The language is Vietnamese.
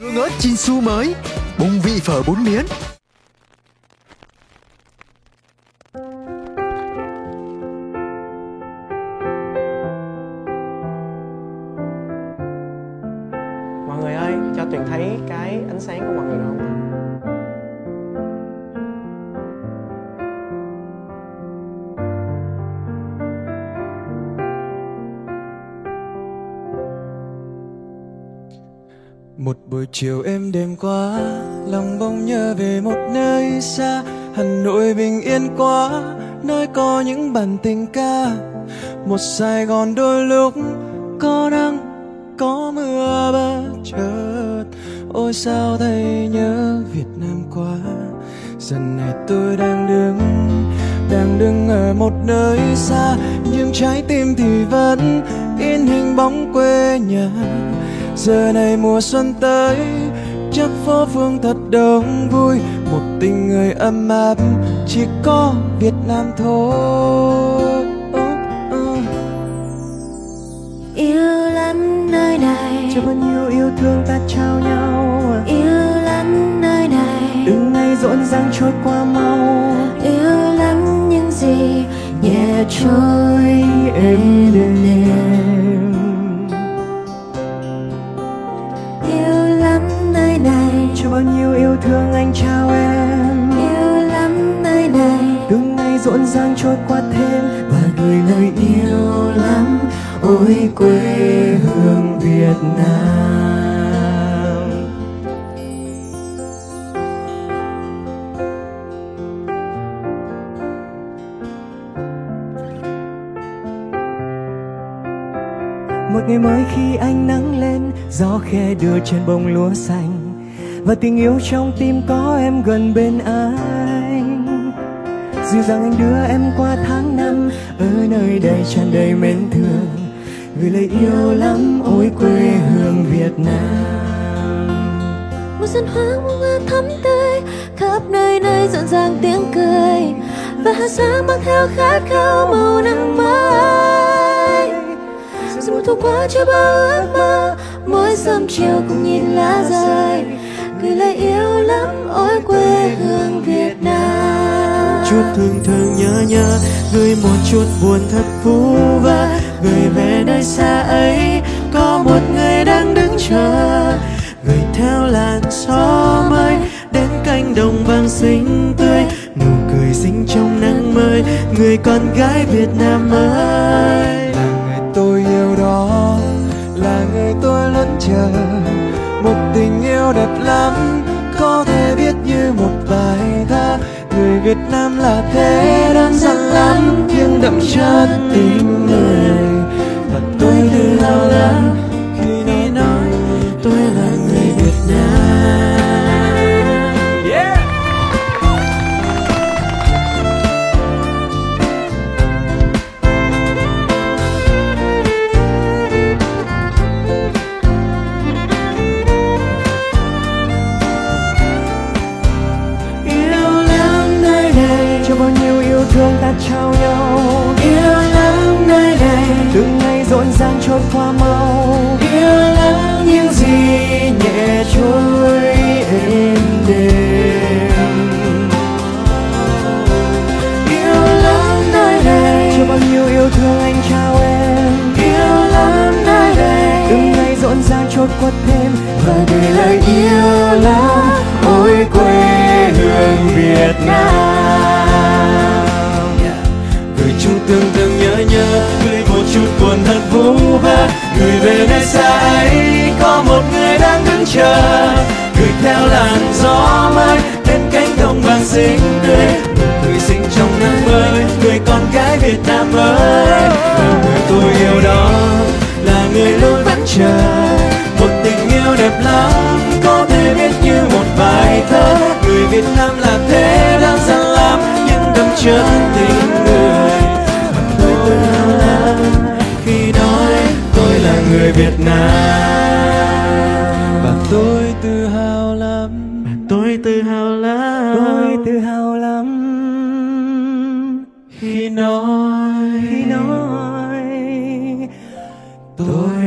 Hương ớt Chinsu mới Bùng vị phở bún miến Mọi người ơi, cho Tuyền thấy cái ánh sáng của mọi người được không? Một buổi chiều êm đêm quá Lòng bỗng nhớ về một nơi xa. Hà Nội bình yên quá Nơi có những bản tình ca. Một Sài Gòn đôi lúc Có nắng, có mưa bất chợt. Ôi sao thấy nhớ Việt Nam quá. Giờ này tôi đang đứng Đang đứng ở một nơi xa. Nhưng trái tim thì vẫn In hình bóng quê nhà giờ này mùa xuân tới chắc phố phương thật đông vui. Một tình người ấm áp chỉ có việt nam thôi. Oh, oh. yêu lắm nơi này. Cho bao nhiêu yêu thương ta trao nhau. Yêu lắm nơi này. Từng ngày rộn ràng trôi qua mau. Yêu lắm những gì nhẹ trôi êm bao nhiêu yêu thương anh trao em. Yêu lắm nơi này. Từng ngày rộn ràng trôi qua thêm và gửi lời yêu lắm. Ôi quê hương Việt Nam. Một ngày mới khi ánh nắng lên gió khe đưa trên bông lúa xanh và tình yêu trong tim có em gần bên anh. Dịu dàng anh đưa em qua tháng năm, ở nơi đây tràn đầy mến thương. Gửi lời yêu lắm, ôi quê hương Việt Nam. Mùa xuân muôn hoa thắm tươi, khắp nơi nơi rộn ràng tiếng cười. Và hà sáng mang theo khát khao màu nắng mai. Dù mùa thu qua chưa bao ước mơ, mỗi sớm chiều cùng nhìn lá rơi gửi lời yêu lắm ôi quê hương Việt Nam. Chút thương thương nhớ nhớ gửi một chút buồn thật vu vơ. Gửi về nơi xa ấy có một người đang đứng chờ. Gửi theo làn gió mới đến cánh đồng vàng xinh tươi. Nụ cười xinh trong nắng mới người con gái Việt Nam ơi. Là người tôi yêu đó là người tôi luôn chờ. Một tình yêu đẹp lắm, có thể viết như một bài thơ người Việt Nam là thế đơn giản lắm, nhưng đậm chất tình người. Và tôi tự hào lắm theo làn gió mới đến cánh đồng vàng xinh tươi. Nụ cười xinh trong nắng mới, người con gái Việt Nam ơi là người tôi yêu đó là người luôn vẫn chờ một tình yêu đẹp lắm, có thể viết như một bài thơ. Người Việt Nam là thế đang giản lắm nhưng đâm chân tình người. Và tôi tự hào lắm, khi nói tôi là người Việt Nam tôi tự hào lắm. Tôi tự hào lắm. Tôi tự hào lắm. Khi nói khi nói tôi